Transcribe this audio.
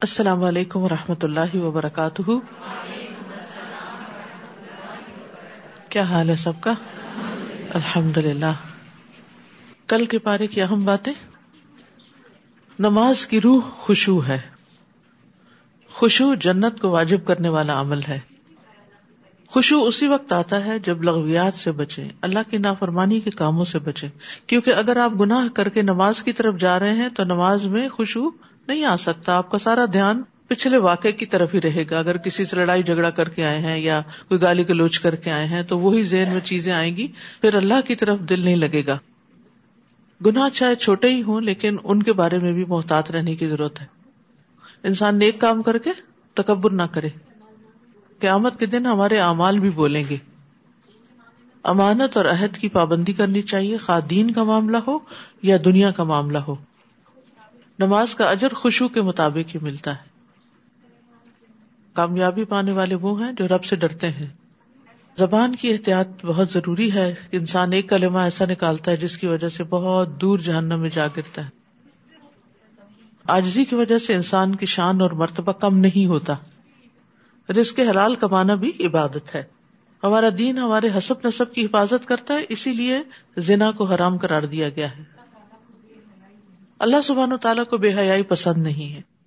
السلام علیکم و رحمۃ اللہ وبرکاتہ۔ کیا حال ہے سب کا؟ الحمد للہ کل کے پارے کی اہم باتیں؟ نماز کی روح خوشبو ہے۔ خوشبو جنت کو واجب کرنے والا عمل ہے۔ خوشبو اسی وقت آتا ہے جب لغویات سے بچے اللہ کی نافرمانی کے کاموں سے بچے کیونکہ اگر آپ گناہ کر کے نماز کی طرف جا رہے ہیں تو نماز میں خوشبو نہیں آ سکتا۔ آپ کا سارا دھیان پچھلے واقعے کی طرف ہی رہے گا۔ اگر کسی سے لڑائی جھگڑا کر کے آئے ہیں یا کوئی گالی گلوچ کر کے آئے ہیں تو وہی ذہن میں چیزیں آئیں گی۔ پھر اللہ کی طرف دل نہیں لگے گا۔ گناہ چاہے چھوٹے ہی ہوں، لیکن ان کے بارے میں بھی محتاط رہنے کی ضرورت ہے۔ انسان نیک کام کر کے تکبر نہ کرے۔ قیامت کے دن ہمارے اعمال بھی بولیں گے۔ امانت اور عہد کی پابندی کرنی چاہیے۔ خواتین کا معاملہ ہو یا دنیا کا معاملہ ہو۔ نماز کا اجر خوشبو کے مطابق ہی ملتا ہے۔ کامیابی پانے والے وہ ہیں جو رب سے ڈرتے ہیں۔ زبان کی احتیاط بہت ضروری ہے انسان ایک کلمہ ایسا نکالتا ہے جس کی وجہ سے بہت دور جہنم میں جا گرتا ہے۔ آجزی کی وجہ سے انسان کی شان اور مرتبہ کم نہیں ہوتا۔ رزق حلال کمانا بھی عبادت ہے۔ ہمارا دین ہمارے حسب نصب کی حفاظت کرتا ہے، اسی لیے زنا کو حرام کرار دیا گیا ہے۔ اللہ سبحان و تعالیٰ کو بے حیائی پسند نہیں ہے۔